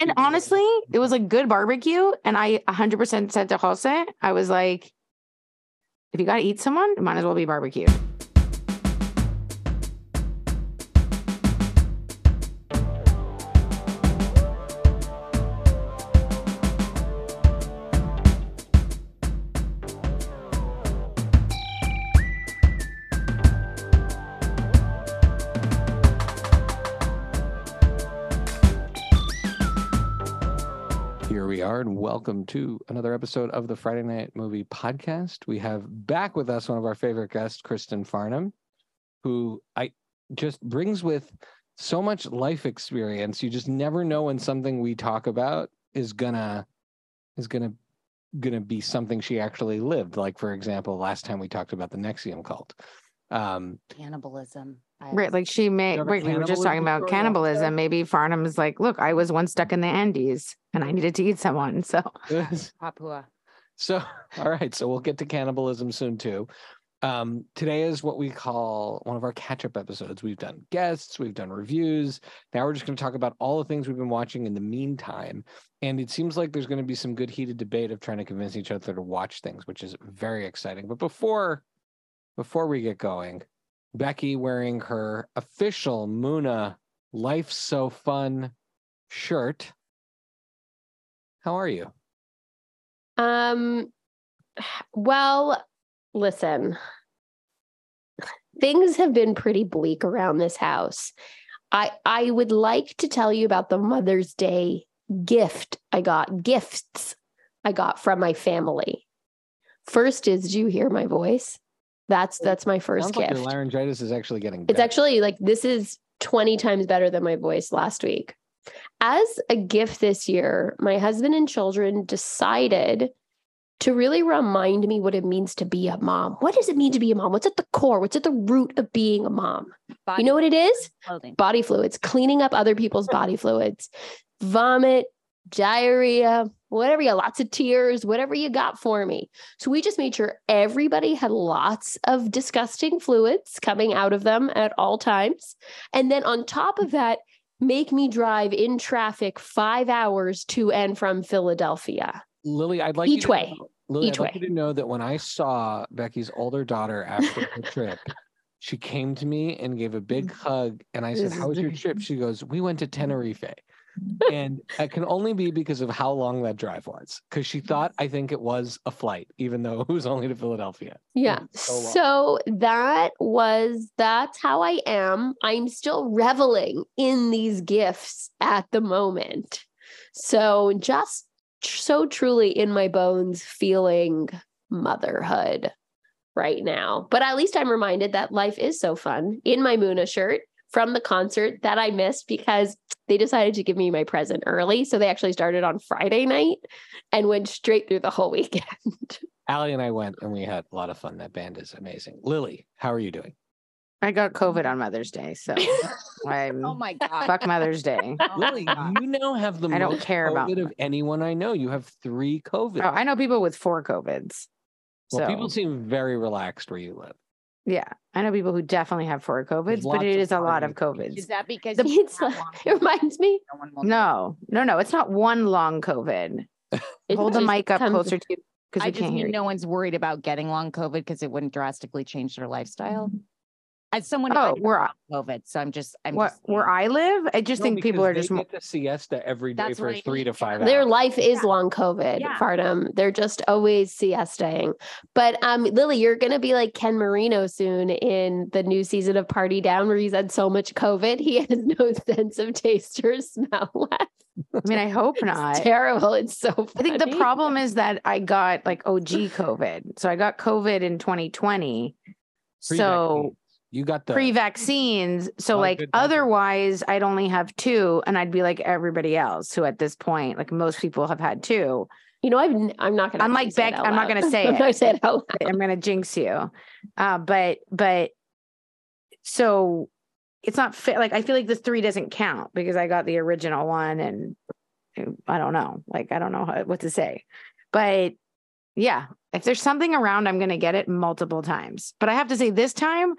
And honestly, it was a good barbecue. And I 100% said to Jose, I was like, if you got to eat someone, it might as well be barbecue. Welcome to another episode of the Friday Night Movie Podcast. We have back with us one of our favorite guests, Kristin Farnum, who I just brings with so much life experience. You just never know when something we talk about is gonna is gonna gonna be something she actually lived. Like, for example, last time we talked about the NXIVM cult. Um, cannibalism. I Right. Like she may, You have a wait, we were just talking about story cannibalism. Maybe Farnum is like, look, I was once stuck in the Andes and I needed to eat someone. So Papua. So, all right. So we'll get to cannibalism soon too. Um, today is what we call one of our catch-up episodes. We've done guests, we've done reviews. Now we're just going to talk about all the things we've been watching in the meantime. And it seems like there's going to be some good heated debate of trying to convince each other to watch things, which is very exciting. But before before we get going, Becky wearing her official Muna Life So Fun shirt. How are you? Um, well, listen, things have been pretty bleak around this house. I I would like to tell you about the Mother's Day gift I got, gifts I got from my family. First is, do you hear my voice? That's that's my first Sounds like gift. your laryngitis is actually getting It's actually like this is 20 times better than my voice last week. As a gift this year, my husband and children decided to really remind me what it means to be a mom. What does it mean to be a mom? What's at the core? What's at the root of being a mom? You know what it is? Clothing. Body fluids, cleaning up other people's body fluids, vomit, diarrhea, whatever you lots of tears, whatever you got for me. So we just made sure everybody had lots of disgusting fluids coming out of them at all times. And then on top of that, make me drive in traffic five hours to and from Philadelphia. Lily, I'd like you Each way. know- Lily, Each I'd like way. you to know that when I saw Becky's older daughter after the trip, she came to me and gave a big mm. hug. And I said, How was your trip? She goes, We went to mm. Tenerife. And it can only be because of how long that drive was. Because she thought, I think it was a flight, even though it was only to Philadelphia. Yeah. so. So that was that's how I am. I'm still reveling in these gifts at the moment. So just so truly in my bones feeling motherhood right now. But at least I'm reminded that life is so fun in my Muna shirt from the concert that I missed because they decided to give me my present early. So they actually started on Friday night and went straight through the whole weekend. Allie and I went and we had a lot of fun. That band is amazing. Lily, how are you doing? I got COVID on Mother's Day. So I'm Oh my god. fuck Mother's Day. Oh Lily, you now have the I don't most care about COVID of anyone I know. You have three oh, COVID. Oh, I know people with four COVIDs. well, so people seem very relaxed where you live. Yeah, I know people who definitely have four COVIDs, but it is a lot of parties. COVIDs. Is that because The you pizza. It reminds me. No one will know. No, no, no. It's not one long COVID. Hold the mic up comes- closer to you because I we just can't hear mean you. no one's worried about getting long COVID because it wouldn't drastically change their lifestyle. Mm-hmm. As someone who Oh, had where I, COVID, so I'm just I'm what, just where. I live, I just No, think people are just they more. get to siesta every day for what three to five Their hours. life is Yeah. long COVID, Yeah. Farnum. They're just always siestaing. But um, Lily, you're gonna be like Ken Marino soon in the new season of Party Down, where he's had so much COVID, he has no sense of taste or smell left. I mean, I hope not. It's terrible. It's so funny. I think the problem is that I got like OG COVID. So I got COVID in 2020. So Pre-vaccines. You got the pre vaccines. So, like, otherwise, I'd only have two, and I'd be like everybody else who at this point, like most people have had two. you know, I've n- I'm not gonna. I'm like actually say it Beck- I'm not gonna say I'm it. not gonna say it out loud. I'm gonna jinx you. Uh, but but so it's not fit. Like I feel like the three doesn't count because I got the original one, and I don't know. Like I don't know how, what to say. But yeah, if there's something around, I'm gonna get it multiple times. But I have to say, this time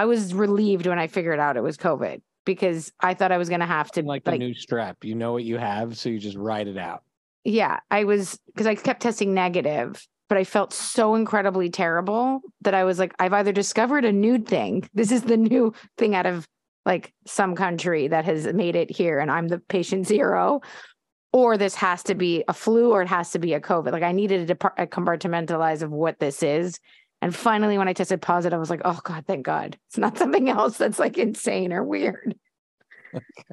I was relieved when I figured out it was COVID because I thought I was going to have to like the new strep. You know what you have, so you just ride it out. yeah, I was because I kept testing negative, but I felt so incredibly terrible that I was like, I've either discovered a new thing. This is the new thing out of like some country that has made it here, and I'm the patient zero. Or this has to be a flu, or it has to be a COVID. Like I needed to depart- compartmentalize of what this is. And finally, when I tested positive, I was like, "Oh God, thank God, it's not something else that's like insane or weird."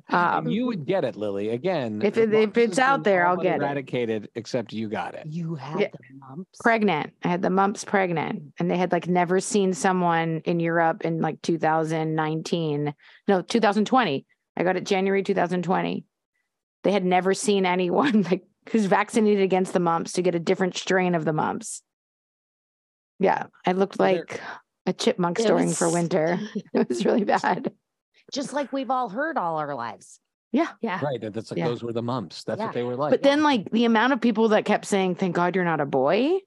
Um, you would get it, Lily. Again, If it- if it's out there, I'll but get it. eradicated. Except you got it. You had Yeah. the mumps. pregnant. I had the mumps pregnant, and they had like never seen someone in Europe in like 2019. No, 2020. I got it January 2020. They had never seen anyone like who's vaccinated against the mumps to get a different strain of the mumps. Yeah, I looked like a chipmunk It storing for winter. It was really bad. Just like we've all heard all our lives. Yeah. Yeah. Right. that- That's like Yeah. those were the mumps. That's Yeah. what they were like. But then, like the amount of people that kept saying, "Thank God you're not a boy,"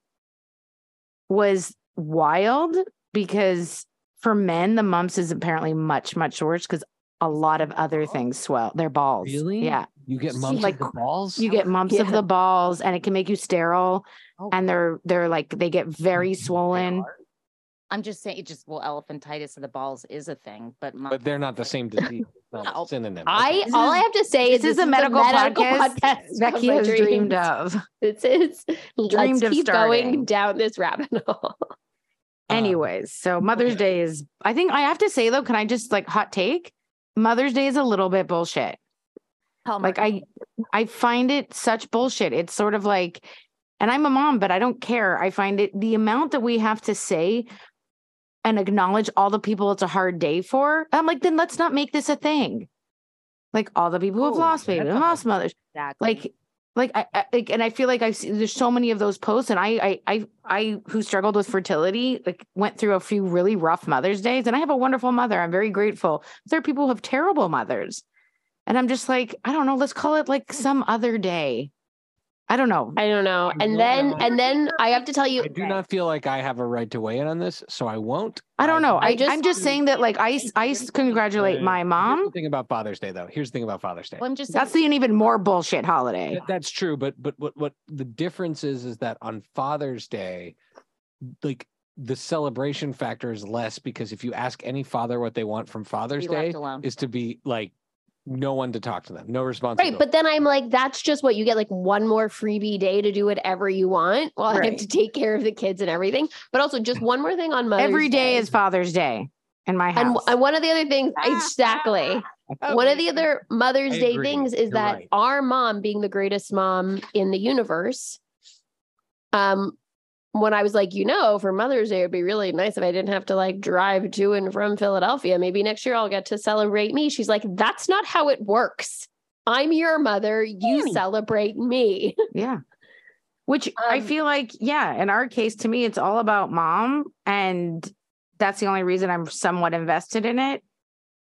was wild because for men, the mumps is apparently much much worse because a lot of other oh. things swell their balls. Really? Yeah, you get mumps like, like the balls. you get mumps of the balls, and it can make you sterile, Oh, and they're they're like they get very swollen. I'm just saying, it just well, elephantitis of the balls is a thing, but mumps but they're not the same disease. Not a No. synonym. I This all I have to say is This is a medical, podcast, Becky of my has dreamed of. This is Dreamed let's of keep starting. going down this rabbit hole. Um, Anyways, so Mother's. Day is. I think I have to say though, can I just like hot take? Mother's Day is a little bit bullshit. like i i find it such bullshit it's sort of like and i'm a mom but i don't care. I find it the amount that we have to say and acknowledge all the people it's a hard day for i'm like then let's not make this a thing. Like all the people who have Oh, lost babies lost mothers. Exactly. like like I, I like and i feel like I see there's so many of those posts and I, I i i who struggled with fertility like went through a few really rough mother's days and i have a wonderful mother. I'm very grateful. There are people who have terrible mothers. And i'm just like i don't know let's call it like some other day i don't know I don't know. You And know then what? and then I have to tell you I do not feel like I have a right to weigh in on this, so I won't. i don't know I I, just- i'm just saying that like I I congratulate my Here's mom the thing about Father's Day, though. Here's the thing about Father's Day. Well, I'm just that's saying, the even more bullshit holiday Th- That's true, but but what what the difference is is that on Father's Day, like the celebration factor is less because if you ask any father what they want from Father's be Day, alone. is to be like no one to talk to them, no responsibility. Right, but then I'm like, that's just what you get like one more freebie day to do whatever you want while I have to take care of the kids and everything. But also just one more thing on Mother's every day Day is father's day in my and, house and one of the other things, exactly. One of the other Mother's Day things is You're that right. our mom, being the greatest mom in the universe, um, when I was like, you know, for Mother's Day, it'd be really nice if I didn't have to like drive to and from Philadelphia. Maybe next year I'll get to celebrate me. She's like, that's not how it works. I'm your mother. You celebrate me. Yeah. Which I Um, feel like, yeah, in our case, to me, it's all about mom. And that's the only reason I'm somewhat invested in it.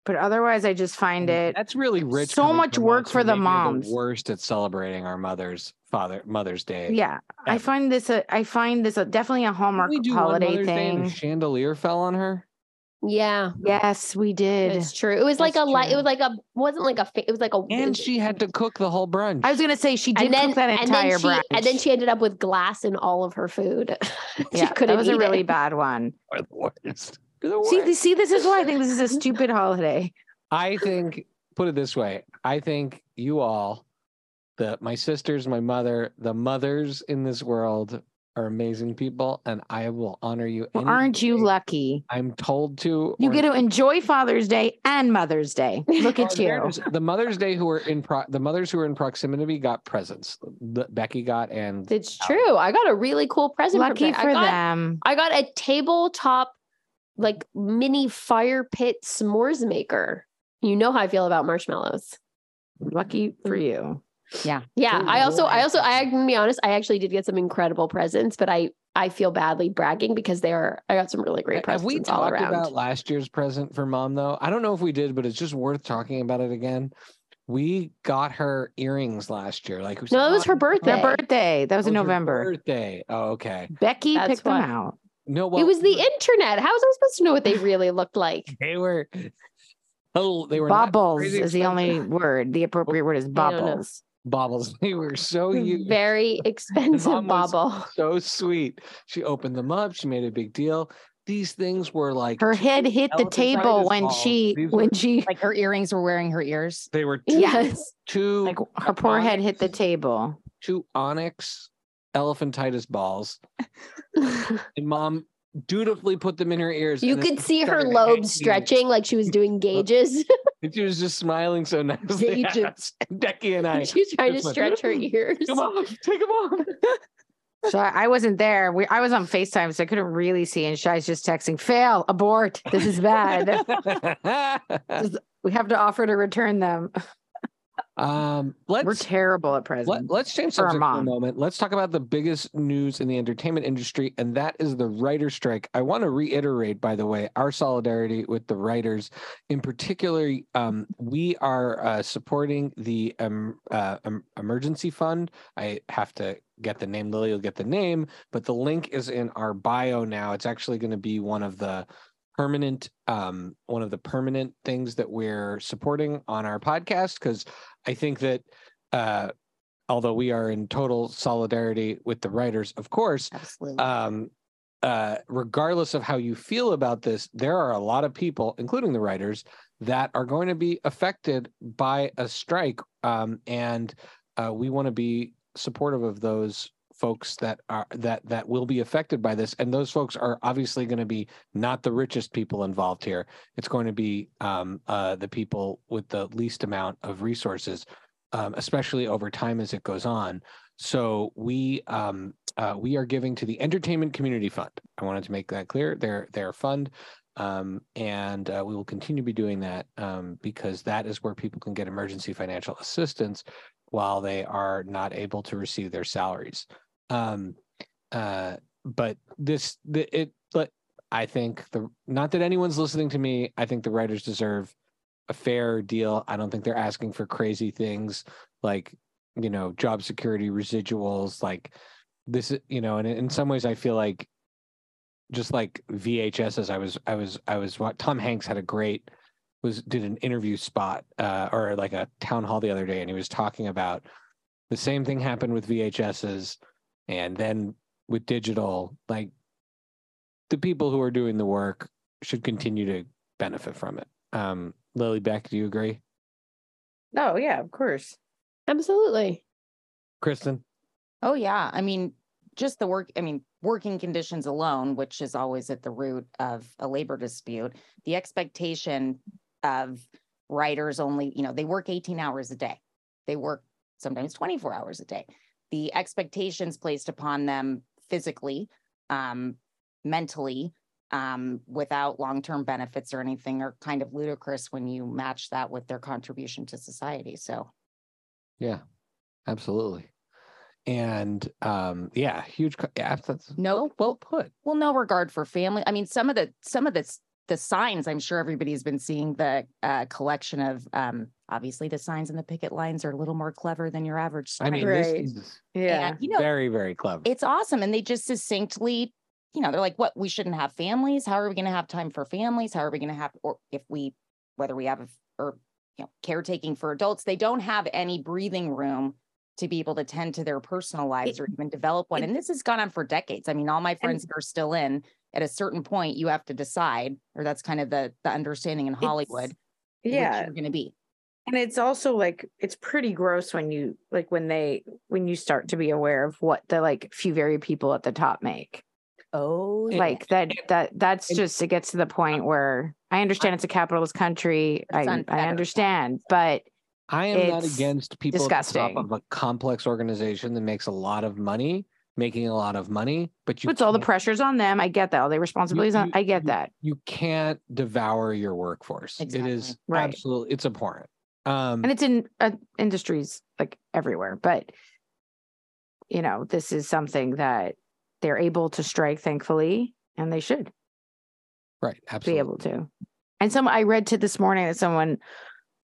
But otherwise, I just find it. that's really rich. so much work for the maybe are moms. worst at celebrating our mother's father Mother's Day. Yeah. I find this a, I find this a definitely a Hallmark we do one holiday Mother's Day and a thing. chandelier fell on her. Yeah, Yes, we did. it's true. It was like a light. It was like a wasn't like a. It was like a. And she had to cook the whole brunch. I was gonna say she did and then cook that entire then she brunch. and then she ended up with glass in all of her food. she yeah, couldn't that was a really it. bad one. Are the worst. The See, worst. th- see, this is why I think this is a stupid holiday. I think put it this way. I think you all, the my sisters, my mother, the mothers in this world are amazing people, and I will honor you. Well, aren't you lucky? I'm told to. You or- get to enjoy Father's Day and Mother's Day. Look at oh, you. The Mother's Day who were in pro- the mothers who were in proximity got presents. The, Becky got and It's true. I got a really cool present. Lucky Beck. for I got, them. I got a tabletop, like mini fire pit s'mores maker. You know how I feel about marshmallows. Lucky for you. Yeah. Oh, I also, I also, I can be honest. I actually did get some incredible presents, but I, I feel badly bragging because they are. I got some really great Have presents we all talked around. about last year's present for mom though? I don't know if we did, but it's just worth talking about it again. We got her earrings last year. Like No, said, it was "Oh, her birthday. Their birthday. That was That in oh, was November. Birthday. Oh, okay. Becky That's picked them out. No, well, it was the internet. How was I supposed to know what they really looked like? they were oh, they were not Bubbles is the only word. The appropriate word is I bubbles. Baubles. They were so huge. Very expensive mom bauble. so sweet. She opened them up. She made a big deal. These things were like Her head hit the table when balls. she These when were- she Like her earrings were wearing her ears. they were two, Yes. two like her poor head hit the table. two onyx elephantitis balls. And mom dutifully put them in her ears. You could see her lobes stretching like she was doing gauges. And she was just smiling so nicely. Gauges. us. And Becky and I. she was trying to just went, stretch her ears. Come on, take them off. So I, I wasn't there. We I was on FaceTime, so I couldn't really see. And Shai's just texting, fail, abort. This is bad. we have to offer to return them. Um, We're let's terrible at let, presents. let's change for subject for a moment. Let's talk about the biggest news in the entertainment industry, and that is the writer strike. I want to reiterate, by the way, our solidarity with the writers. In particular, um, we are uh, supporting the um, uh, emergency fund. I have to get the name. Lily will get the name, but the link is in our bio now. It's actually going to be one of the permanent um one of the permanent things that we're supporting on our podcast because i think that uh although we are in total solidarity with the writers of course um uh regardless of how you feel about this there are a lot of people including the writers that are going to be affected by a strike um and uh we want to be supportive of those folks that are that that will be affected by this and those folks are obviously going to be not the richest people involved here. It's going to be um uh the people with the least amount of resources um, especially over time as it goes on. So we um uh, we are giving to the entertainment community fund. I wanted to make that clear their their fund um, and uh, we will continue to be doing that um, because that is where people can get emergency financial assistance while they are not able to receive their salaries um uh but this the, it but i think the not that anyone's listening to me i think the writers deserve a fair deal. I don't think they're asking for crazy things like you know job security residuals like this is you know and in some ways i feel like just like vhs as i was i was i was tom hanks had a great was did an interview spot uh or like a town hall the other day and he was talking about the same thing happened with vhs's and then with digital like the people who are doing the work should continue to benefit from it um lily beck do you agree oh yeah, of course. Absolutely. kristin Oh yeah. I mean, just the work, I mean, working conditions alone, which is always at the root of a labor dispute, the expectation of writers only, you know, they work 18 hours a day. They work sometimes 24 hours a day. The expectations placed upon them physically, um, mentally, um, without long-term benefits or anything are kind of ludicrous when you match that with their contribution to society. So. Yeah absolutely. And um yeah huge co- yeah that's no. well put. Well no regard for family i mean some of the some of the the signs i'm sure everybody's been seeing the uh, collection of um obviously the signs and the picket lines are a little more clever than your average i mean sign. Right. this is Yeah. And, you know very very clever it's awesome and they just succinctly you know they're like what we shouldn't have families how are we going to have time for families how are we going to have or if we whether we have or you know caretaking for adults they don't have any breathing room to be able to tend to their personal lives It- or even develop one and this has gone on for decades i mean all my friends that are still in at a certain point you have to decide or that's kind of the the understanding in hollywood which Yeah. you're going to be And it's also like it's pretty gross when you like when they when you start to be aware of what the like few very people at the top make. oh Like that that that's just it gets to the point where I understand it's a capitalist country. I I understand, but I am not against people at the disgusting. top of a complex organization that makes a lot of money, making a lot of money, but you puts all the pressures on them. I get that. All the responsibilities on you- I get you- that. You can't devour your workforce. It is Right. absolutely it's abhorrent. Um, And it's in uh, industries like everywhere, but you know, this is something that they're able to strike thankfully and they should. right, be able to. And some I read to this morning that someone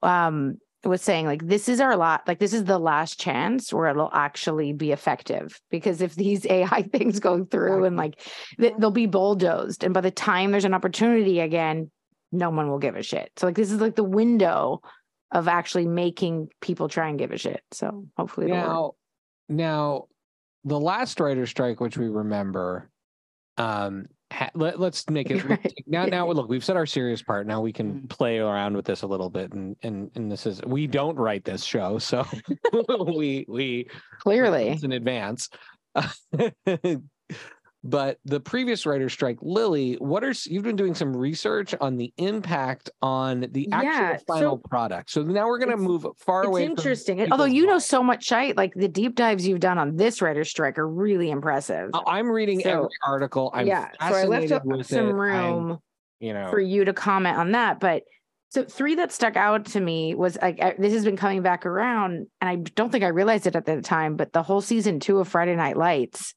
um was saying like this is our lot like this is the last chance where it'll actually be effective because if these AI things go through and like th- they'll be bulldozed and by the time there's an opportunity again no one will give a shit. So like this is like the window of actually making people try and give a shit. So hopefully now now the last writer strike which we remember um ha- let, let's make it Right. now now look we've said our serious part now we can Mhm. play around with this a little bit and and and this is we don't write this show so we we Clearly. in advance but the previous writer strike lily what are you've been doing some research on the impact on the actual Yeah, final so product so now we're going to move far away from interesting. Although you know so much shite, like the deep dives you've done on this writer strike are really impressive. I'm reading So- every article. I'm yeah. So I left up with some it. I'm, room you know, for you to comment on that. But so three that stuck out to me was like I- this has been coming back around, and I don't think I realized it at the time, but the whole season two of Friday Night Lights.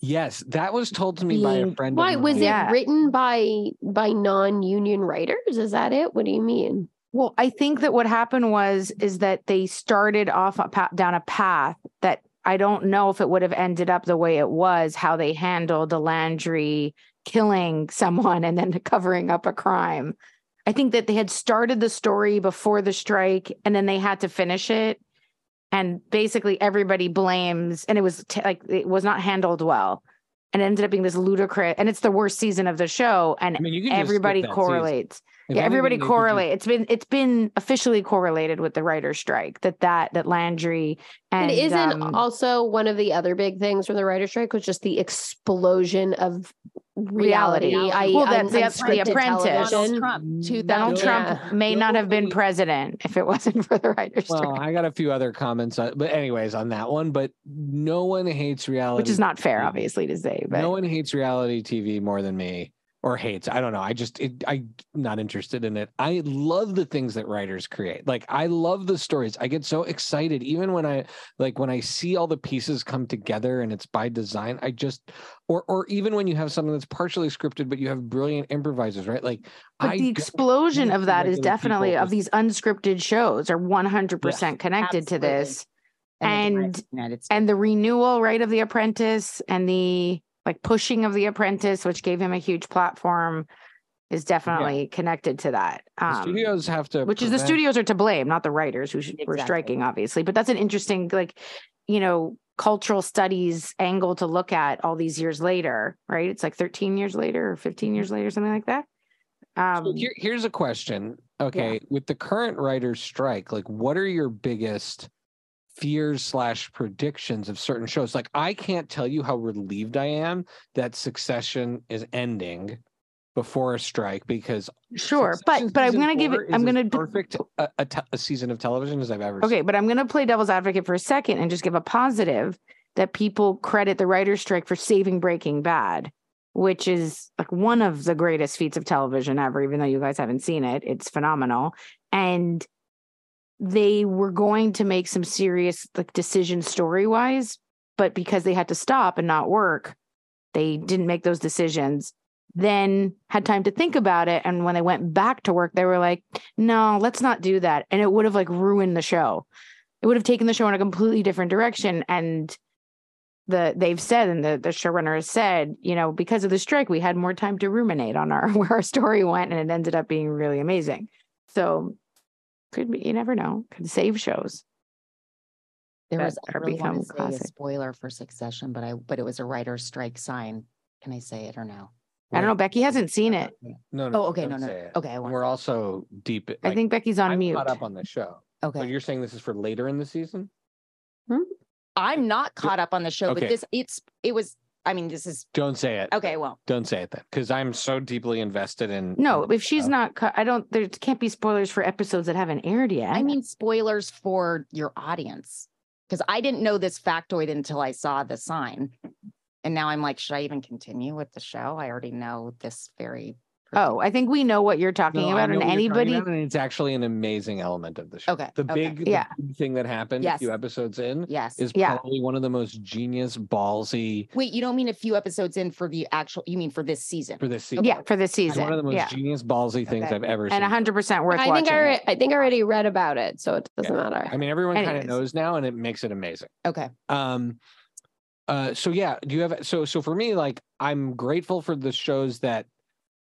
Yes, that was told to me by a friend. Why of was. Yeah. it written by by non-union writers? Is that it? What do you mean? Well, I think that what happened was is that they started off a pa- down a path that I don't know if it would have ended up the way it was, how they handled the Landry killing someone and then covering up a crime. I think that they had started the story before the strike and then they had to finish it. And basically everybody blames, and it was t- like it was not handled well. And it ended up being this ludicrous, and it's the worst season of the show. And I mean, you can everybody correlates season. Correlates If yeah, everybody they could just- correlate. It's been it's been officially correlated with the writer's strike that that that Landry and And, isn't um, also one of the other big things from the writer's strike was just the explosion of reality. Reality. I, Well, that's the- the Apprentice. Donald Trump, two Donald Trump Yeah. may not have been Nobody- president if it wasn't for the writer's Well, strike, I got a few other comments, on, but anyways, on that one. But no one hates reality, which is not fair, TV. obviously, to say. But No one hates reality TV more than me, or hates. I don't know. I just it, I'm not interested in it. I love the things that writers create. Like I love the stories. I get so excited even when I like when I see all the pieces come together and it's by design. I just or or even when you have something that's partially scripted but you have brilliant improvisers, right? Like but I the explosion of that is definitely of these unscripted shows are 100% connected to this. And- United States. and the renewal right of the apprentice and the like pushing of the apprentice which gave him a huge platform is definitely connected to that um, studios have to which is the studios are to blame not the writers who sh- were striking obviously but that's an interesting like you know cultural studies angle to look at all these years later right? It's like 13 years later or 15 years later something like that. Um So here, here's a question. Okay, with the current writers' strike, like, what are your biggest fears slash predictions of certain shows? Like, I can't tell you how relieved I am that Succession is ending before a strike because sure but but i'm gonna give it i'm gonna perfect a, a, te- a season of television as I've ever Okay, seen. but I'm going to play devil's advocate for a second and just give a positive that people credit the writer's strike for saving Breaking Bad, which is like one of the greatest feats of television ever, even though you guys haven't seen it. It's phenomenal. And they were going to make some serious like decisions story wise, but because they had to stop and not work, they didn't make those decisions. Then had time to think about it. And when they went back to work, they were like, no, let's not do that. And it would have like ruined the show. It would have taken the show in a completely different direction. And the they've said and the, the showrunner has said, you know, because of the strike, we had more time to ruminate on our where our story went, and it ended up being really amazing. So could be you never know, could save shows. There was I are really want become to say a spoiler for Succession, but I but it was a writer's strike sign. Can I say it or no? I don't know. Becky hasn't seen it. No, no. Oh, okay, no, no. Okay, I won't. We're also deep. I think Becky's on I'm mute. caught up on the show. Okay, But you're saying this is for later in the season? Hmm? I'm not caught up on the show, Okay. but this it's it was. I mean, this is Don't say it. okay. Well, Don't say it then, because I'm so deeply invested in. No, in if she's show. not, cu- I don't. There can't be spoilers for episodes that haven't aired yet. I mean spoilers for your audience because I didn't know this factoid until I saw the sign, and now I'm like, should I even continue with the show? I already know this very. Oh, I think we know what you're talking No, about, know and what you're talking anybody. about, and it's actually an amazing element of the show. Okay, The okay. big, the Yeah. big thing that happened a few episodes in yes. is Yeah. probably one of the most genius, ballsy Wait, you don't mean a few episodes in for the actual? You mean for this season? for this season. Yeah, for this It's season. one of the most yeah, genius, ballsy things Okay. I've ever seen. and hundred percent worth I watching. think I, re- I think I already read about it, so it doesn't Yeah. matter. I mean, everyone kind of knows now, and it makes it amazing. Okay. Um, uh, so yeah, do you have so so for me, like I'm grateful for the shows that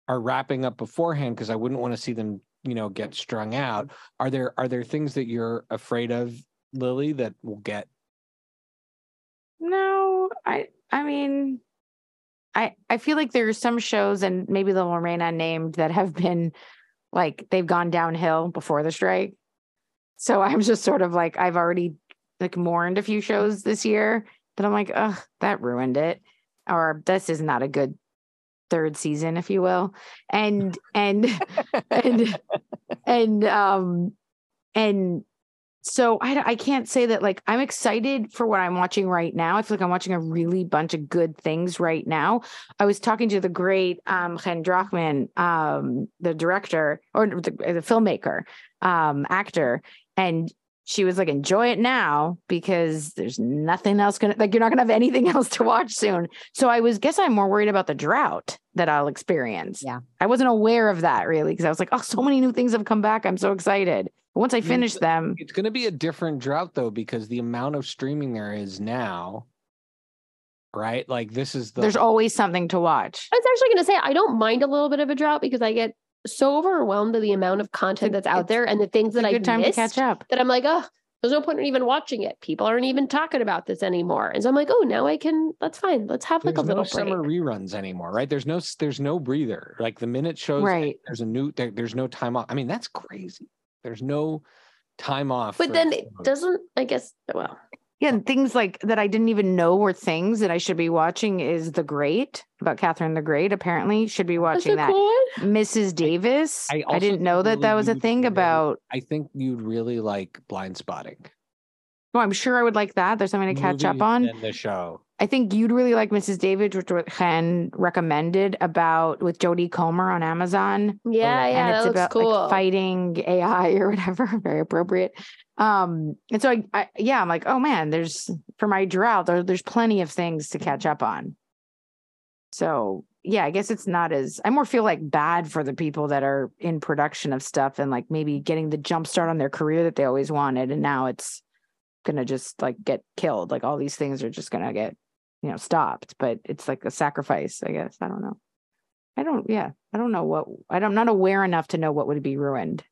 are wrapping up beforehand because I wouldn't want to see them, you know, get strung out. Are there are there things that you're afraid of, Lily, that will get No, I I mean I I feel like there are some shows and maybe they'll remain unnamed that have been like they've gone downhill before the strike. So I'm just sort of like I've already like mourned a few shows this year that I'm like, ugh, that ruined it. Or this is not a good third season, if you will. And and and and um and so I, I can't say that like I'm excited for what I'm watching right now. I feel like I'm watching a really bunch of good things right now. I was talking to the great um Chen Drachman, um, the director or the, the filmmaker, um, actor, and she was like, enjoy it now because there's nothing else gonna like you're not gonna have anything else to watch soon. So I was guess I'm more worried about the drought that I'll experience. Yeah. I wasn't aware of that really because I was like, oh, so many new things have come back. I'm so excited. But once I mean, finish them, it's going to be a different drought though because the amount of streaming there is now right like this is the there's always something to watch. I was actually going to say I don't mind a little bit of a drought because I get so overwhelmed by the amount of content that's out it's- there and the things that I good time missed to catch up. that I'm like, oh, there's no point in even watching it. People aren't even talking about this anymore. And so I'm like, oh, now I can. That's fine. Let's have like there's a little no summer reruns anymore right there's no there's no breather like the minute shows Right. there's a new there, there's no time off i mean that's crazy there's no time off But then it doesn't. I guess. Well, Yeah, and things like that I didn't even know were things that I should be watching is The Great about Catherine the Great. Apparently, should be watching that. cool. Mrs. Davis. I I, also didn't know that Lily that was a thing really- about. i think you'd really like Blindspotting Oh, I'm sure I would like that. There's something to catch up on. and the show I think you'd really like Mrs. Davis, which what Ken recommended about with Jodie Comer on Amazon. Yeah, and yeah, it's about cool. like fighting AI or whatever. Very appropriate. Um, and so I, I yeah, I'm like, oh man, there's for my drought, there, there's plenty of things to catch up on. So yeah, I guess it's not as I more feel like bad for the people that are in production of stuff and like maybe getting the jump start on their career that they always wanted, and now it's gonna just like get killed. Like all these things are just gonna get, you know, stopped. But it's like a sacrifice, I guess. I don't know. I don't, yeah, I don't know what I don't, I'm not aware enough to know what would be ruined.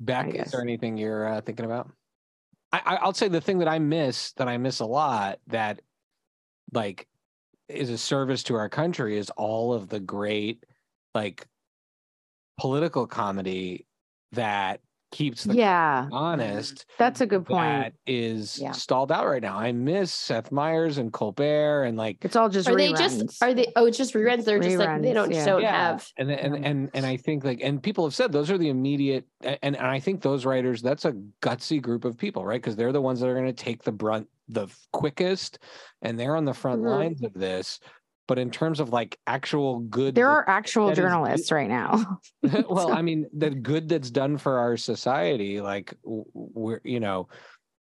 Beck, is there anything you're uh, thinking about? I, I, I'll say the thing that I miss, that I miss a lot, that like is a service to our country, is all of the great like political comedy that keeps the yeah, honest. that's a good point. That is Yeah. stalled out right now. I miss Seth Meyers and Colbert and like It's all just Are reruns. they just? Are they? Oh, it's just reruns. They're just like they don't yeah. don't Yeah. have. and and and and I think like and people have said those are the immediate and, and I think those writers that's a gutsy group of people right because they're the ones that are going to take the brunt the quickest and they're on the front Mhm. lines of this but in terms of like actual good there that- are actual that is good- journalists right now. well I mean the good that's done for our society like we're you know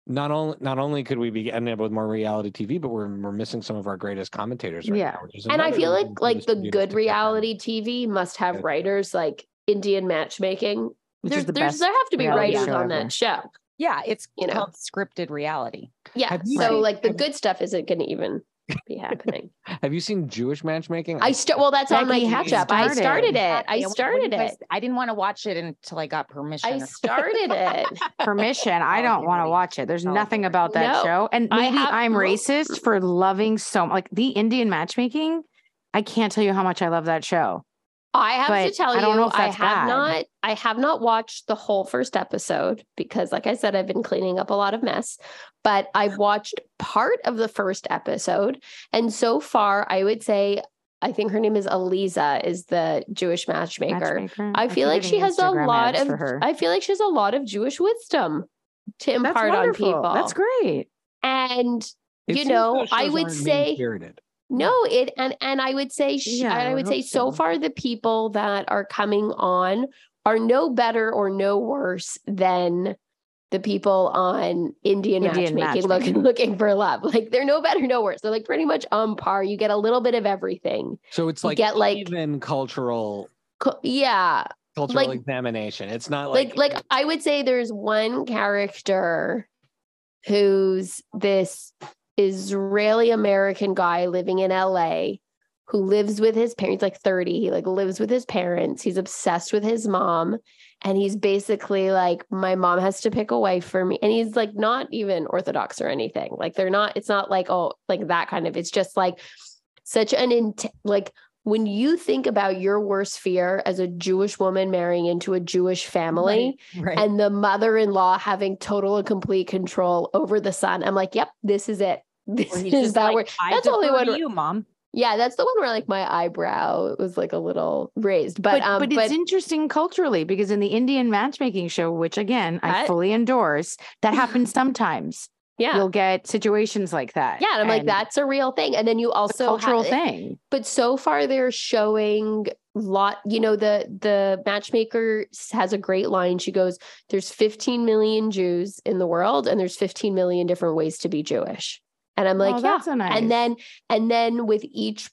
not only not only could we be ending up with more reality TV but we're we're missing some of our greatest commentators right Yeah. now, And I feel like like the good to step reality TV must have Yeah. writers like Indian matchmaking. Which There's, the there's there have to be writers show on ever. that show. Yeah, it's You know. scripted reality. Yeah. You So seen- like the good stuff isn't going to even be happening. have you seen Jewish matchmaking I start. Well, that's on my Becky catch up. I started. started it. I Exactly. And when started it. I didn't want to watch it until I got permission. I started it. Permission. I don't want to watch it. There's Oh, nothing about that No, show. And maybe have- I'm racist for loving so like the Indian matchmaking. I can't tell you how much I love that show. I have to But tell I don't know you, if I have bad. not. I have not watched the whole first episode because, like I said, I've been cleaning up a lot of mess. But I've watched part of the first episode, and so far, I would say, I think her name is Aleeza, is the Jewish matchmaker. Matchmaker. I feel like she getting has a lot of. her. I feel like she has a lot of Jewish wisdom to impart on people. That's great. And It you know, I would say- mean-spirited. No, it and and I would say sh- Yeah, I I would would say so so. far the people that are coming on are no better or no worse than the people on Indian, Indian matchmaking, looking matchmaking. looking for love. Like they're no better, no worse. They're like pretty much on par. You get a little bit of everything. So it's You like get, like- even cultural Co- Yeah, cultural like- examination. It's not like like like I would say there's one character who's this Israeli American guy living in LA who lives with his parents, like 30. He like lives with his parents. He's obsessed with his mom. And he's basically like, my mom has to pick a wife for me. And he's like not even orthodox or anything. Like they're not, it's not like, oh, like that kind of, it's just like such an int like when you think about your worst fear as a Jewish woman marrying into a Jewish family Right. and the mother-in-law having total and complete control over the son, I'm like, yep, this is it. This is that like, word. I That's only one. where- you, mom. Yeah, that's the one where like my eyebrow was like a little raised. But But, um, but but, it's interesting culturally because in the Indian matchmaking show, which again I That- fully endorse, that happens sometimes. yeah. You'll get situations like that. Yeah, and I'm like, that's a real thing. And then you also cultural ha- thing. but so far they're showing lot you know the the matchmaker has a great line she goes there's 15 million jews in the world and there's 15 million different ways to be jewish and i'm oh, like oh, yeah nice. and then and then with each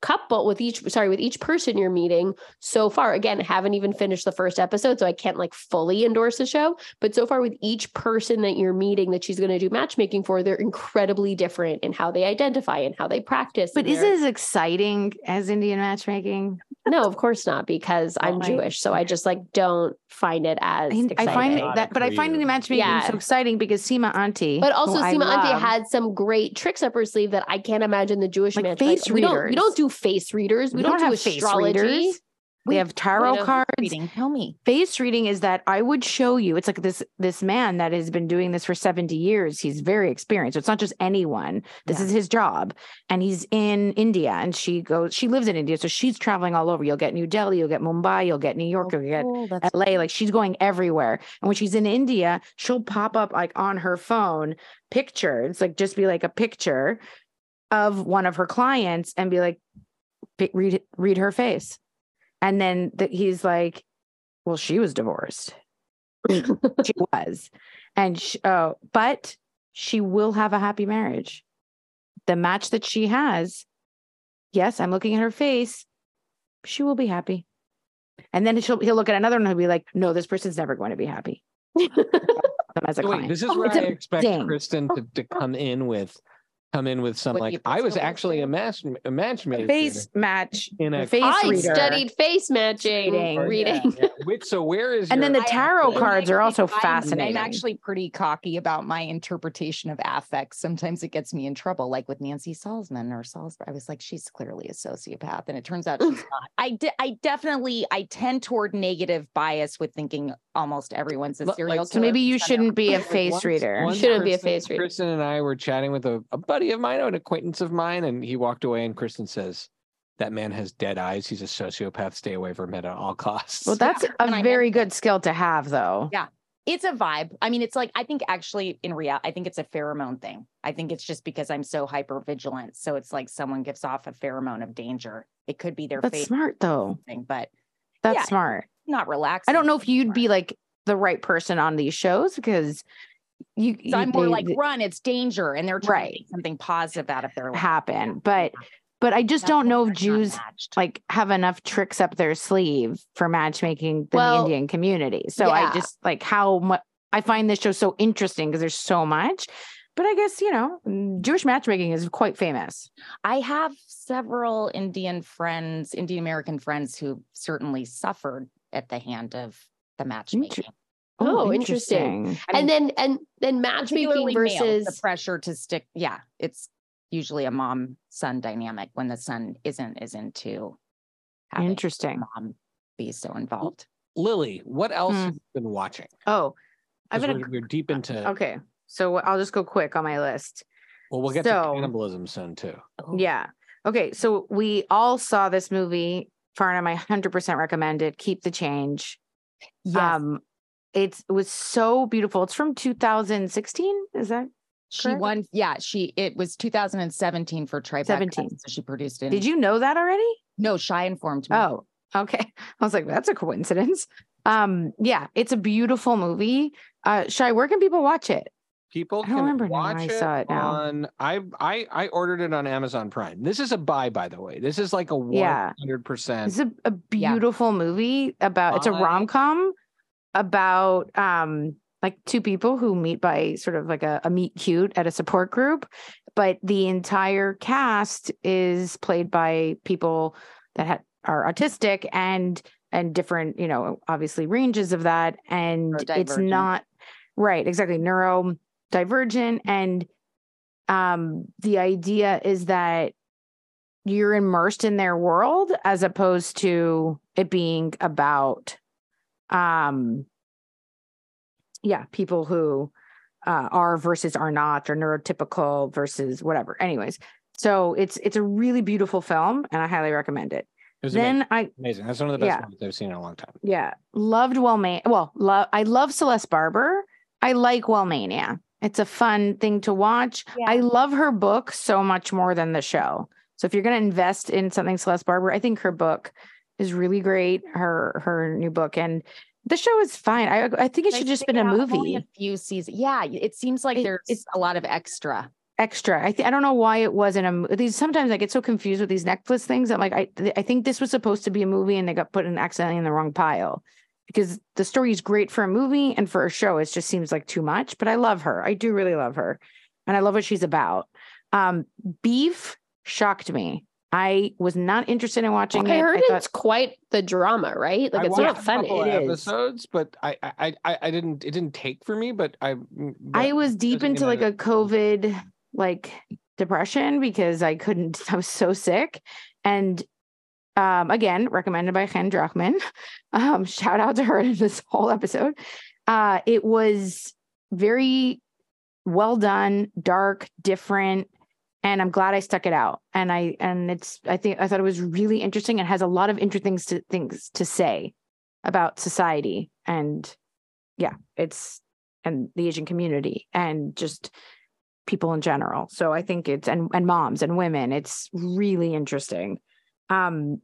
couple with each sorry with each person you're meeting so far again haven't even finished the first episode so i can't like fully endorse the show but so far with each person that you're meeting that she's going to do matchmaking for they're incredibly different in how they identify and how they practice but is it as exciting as Indian matchmaking? no, of course not, because I'm I- Jewish. So I just like don't find it as I, I find Not that, but I find creative. Indian matchmaking Yeah. so exciting because Sima Auntie, but also Sima Sima Auntie had some great tricks up her sleeve that I can't imagine the Jewish Like match. face we don't we don't do face readers. We, we don't, don't do have face readers. We Wait, have tarot cards. Reading. Tell me. face reading is that I would show you. It's like this this man that has been doing this for 70 years. He's very experienced. So it's not just anyone. This Yeah. is his job. And he's in India and she goes, she lives in India. So she's traveling all over. You'll get New Delhi, you'll get Mumbai, you'll get New York, oh, you'll get Oh, that's LA. Like she's going everywhere. And when she's in India, she'll pop up like on her phone pictures, like just be like a picture of one of her clients and be like, read read her face. And then the, he's like, well, she was divorced. she was. And sh oh, but she will have a happy marriage. The match that she has, yes, I'm looking at her face. She will be happy. And then she'll he'll look at another one and he'll be like, no, this person's never going to be happy. As a wait, client. this is Oh, where it's I expect amazing. Kristin to, to come in with come in with some What like I was actually a do? match a matchmaker face match, in a face I reader. studied face matching Reading. Oh, reading. Yeah, yeah. Which so where is And then the tarot I'm cards are also I'm- fascinating. I'm actually pretty cocky about my interpretation of affects. Sometimes it gets me in trouble, like with Nancy Salzman or Salzman. I was like, she's clearly a sociopath, and it turns out she's not. I de- I definitely I tend toward negative bias with thinking almost everyone's a Like- serial so so killer. maybe you shouldn't be a Like, face once- reader. once Shouldn't be a face reader. Kristin and I were chatting with a, a buddy of mine, or an acquaintance of mine, and he walked away. And Kristin says, "That man has dead eyes. He's a sociopath. Stay away from him at all costs." Well, that's and a I very good skill to have, though. Yeah. it's a vibe. I mean, it's like I think actually in real, I think it's a pheromone thing. I think it's just because I'm so hyper vigilant. So it's like someone gives off a pheromone of danger. It could be their That's face smart, though. thing, but That's Yeah. smart. not relaxing. I don't know if you'd be like the right person on these shows because you, So you- I'm more they- like run, it's danger, and they're trying Right. to make something positive out of their life. happen, but but I just That's don't know if Jews like have enough tricks up their sleeve for matchmaking the Well, Indian community. So yeah. I just like how much I find this show so interesting because there's so much. But I guess you know Jewish matchmaking is quite famous. I have several Indian friends, Indian American friends who certainly suffered at the hand of the matchmaking. Oh, interesting. I and mean, then and then matchmaking particularly males, versus the pressure to stick. Yeah, it's usually a mom son dynamic when the son isn't is into having Interesting. mom be so involved. Lily. What else Hmm. have you been watching? Oh, I've 'Cause been we're, we're deep into. okay. So I'll just go quick on my list. Well, we'll get So- to cannibalism soon too. Yeah. Okay. So we all saw this movie. Farnum, I 100% recommend it. Keep the change. Yes, Um, it's, it was so beautiful. It's from 2016. Is that? she correct? won. Yeah, she. It was 2017 for Tribeca. 17. So she produced it. Did you know that already? No, Shy informed me. Oh, okay. I was like, that's a coincidence. Um, yeah, it's a beautiful movie. Uh, Shy, where can people watch it? People I don't can remember now. watch I saw it now. on. I I I ordered it on Amazon Prime. This is a buy, by the way. This is like a Yeah. hundred percent. It's a, a beautiful movie about it's a rom com about um like two people who meet by sort of like a, a meet cute at a support group, but the entire cast is played by people that ha- are autistic and and different, you know, obviously ranges of that. And it's not right, exactly neurodivergent. And um the idea is that you're immersed in their world as opposed to it being about um yeah people who uh, are versus are not or neurotypical versus whatever anyways so it's it's a really beautiful film and i highly recommend it It was amazing. then i amazing. That's one of the best yeah. ones I've seen in a long time. yeah loved Well, wellmania well love i love celeste barber i like wellmania it's a fun thing to watch i love her book so much more than the show so if you're going to invest in something celeste barber i think her book is really great her her new book and the show is fine i i think it should just been a movie A few seasons. Yeah, it seems like It- there's it's- a lot of extra. extra. I th- I don't know why it wasn't a these sometimes I get so confused with these Netflix things. I'm like I th- I think this was supposed to be a movie and they got put in accidentally in the wrong pile because the story is great for a movie and for a show it just seems like too much. But I love her. I do really love her, and I love what she's about. Um, Beef shocked me. I was not interested in watching I it. heard thought- it's quite the drama, right? Like I it's watched not a funny. couple of It is. episodes, but I, I I I didn't it didn't take for me, but I mm, but I was deep into like a COVID like depression because I couldn't, I was so sick. And um, again, recommended by Chen Drachman. Um, shout out to her in this whole episode. Uh, it was very well done, dark, different, and I'm glad I stuck it out. And I and it's I think I thought it was really interesting and has a lot of interesting things to things to say about society and yeah, it's and the Asian community and just people in general. So I think it's and and moms and women. It's really interesting. Um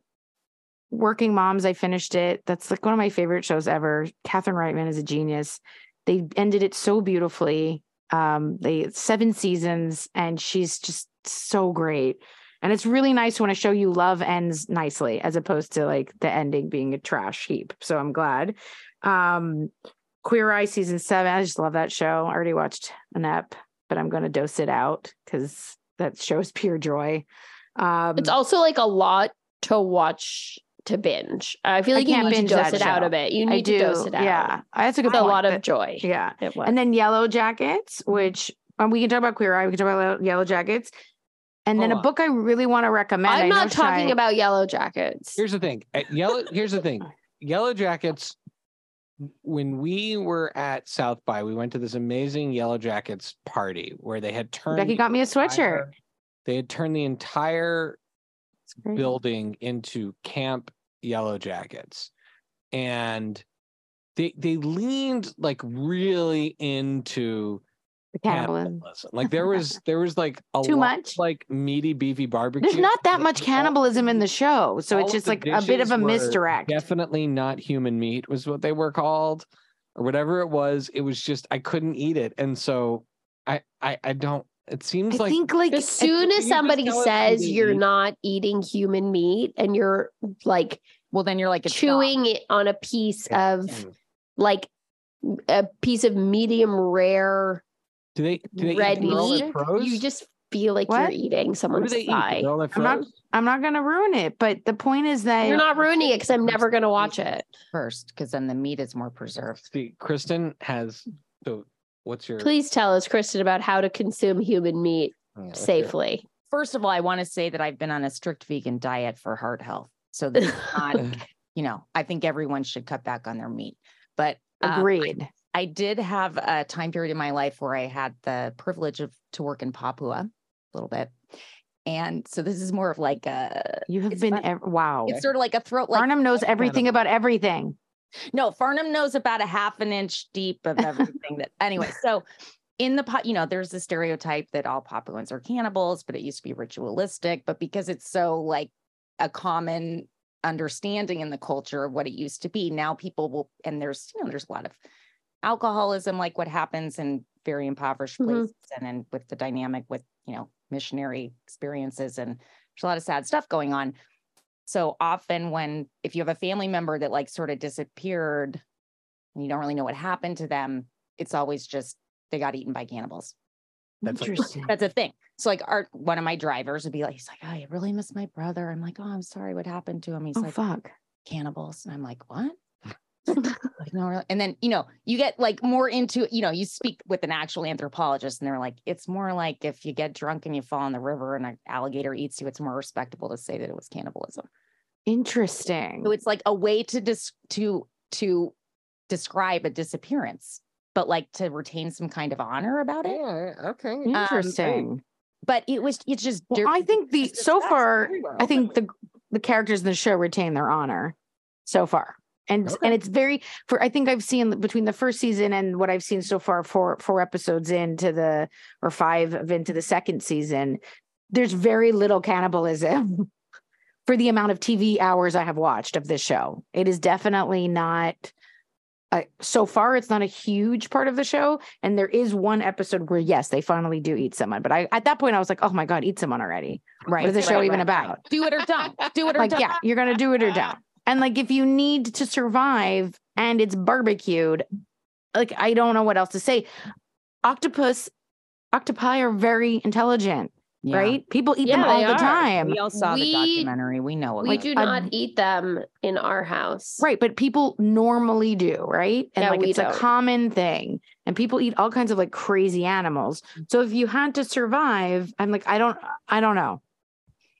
Working Moms, I finished it. That's like one of my favorite shows ever. Catherine Reitman is a genius. They ended it so beautifully. Um, they seven seasons, and she's just so great. And it's really nice when a show you love ends nicely, as opposed to like the ending being a trash heap. So I'm glad. Um, Queer Eye season seven. I just love that show. I already watched an ep, but I'm going to dose it out because that show is pure joy. Um, It's also like a lot to watch to binge. I feel I like you can't need to dose that it out a bit. You I need do. to dose it out. Yeah, that's a good It's a lot of joy. yeah. It was. And then Yellow Jackets, which um, we can talk about Queer Eye. We can talk about Yellow Jackets. And then Hold a on. book I really want to recommend. I I'm not talking Shai- about yellow jackets. Here's the thing. At Yellow here's the thing. Yellow Jackets when we were at South by, we went to this amazing Yellow Jackets party where they had turned Becky got me a sweatshirt. entire- They had turned the entire Building into camp yellow jackets and they they leaned like really into The cannibalism. cannibalism like there was there was like a Too lot much? of, like meaty beefy barbecue There's not that much cannibalism in the show. So all it's just like a bit of a misdirect. definitely not human meat was what they were called or whatever it was it was just i couldn't eat it and so i i, I don't it seems I like think like as soon as somebody says you're eat? not eating human meat and you're like Well, then you're like it's not. chewing it on a piece Yeah. of Mm. like a piece of medium rare do they do they red eat the meat, you just feel like What? you're eating someone's they eat? Thigh. I'm not- I'm not gonna ruin it, but the point is that You're not ruining it because I'm never going to watch it. first because then the meat is more preserved. See, Kristin has. So, what's your Please tell us, Kristin, about how to consume human meat yeah, what's your- safely. First of all, I want to say that I've been on a strict vegan diet for heart health. So this is not, you know, I think everyone should cut back on their meat. But um, agreed. I did have a time period in my life where I had the privilege of to work in Papua a little bit. And so this is more of like a You have been ev- wow. it's sort of like a throat like Farnum knows everything about everything. No, Farnum knows about a half an inch deep of everything that anyway. So in the pot, you know, there's the stereotype that all Papuans are cannibals, but it used to be ritualistic. But because it's so like a common understanding in the culture of what it used to be, now people will, and there's, you know, there's a lot of alcoholism, like what happens in very impoverished Mhm. places and then with the dynamic with, you know, missionary experiences and there's a lot of sad stuff going on. So often when if you have a family member that like sort of disappeared and you don't really know what happened to them, it's always just they got eaten by cannibals. That's like- Interesting. That's a thing. So like our one of my drivers would be like, he's like, oh, I really miss my brother. I'm like, oh, I'm sorry, what happened to him? He's oh like, fuck. cannibals. And I'm like, what? Like, no, really? And then, you know, you get like more into, you know, you speak with an actual anthropologist and they're like, it's more like if you get drunk and you fall in the river and an alligator eats you, it's more respectable to say that it was cannibalism. Interesting. So it's like a way to dis- to to describe a disappearance, but like to retain some kind of honor about it. Yeah, okay. Um, Interesting. But it was it's just well, I think the so far, very well. I think the the characters in the show retain their honor so far. And Okay. and it's very for I think I've seen between the first season and what I've seen so far four four episodes into the or five of into the second season, there's very little cannibalism for the amount of TV hours I have watched of this show. It is definitely not uh, so far it's not a huge part of the show and there is one episode where yes they finally do eat someone but i at that point i was like oh my god eat someone already right. what is the right, show right, even right. about Do it or don't. Do it or like don't. yeah you're gonna do it or don't and like if you need to survive and it's barbecued like i don't know what else to say octopus octopi are very intelligent Yeah. right people eat them all the are. time We all saw the documentary. We know what We goes do on. a- not eat them in our house. Right, but people normally do, right? And Yeah, like we it's don't. a common thing. And people eat all kinds of like crazy animals. Mm-hmm. So if you had to survive, I'm like, I don't I don't know.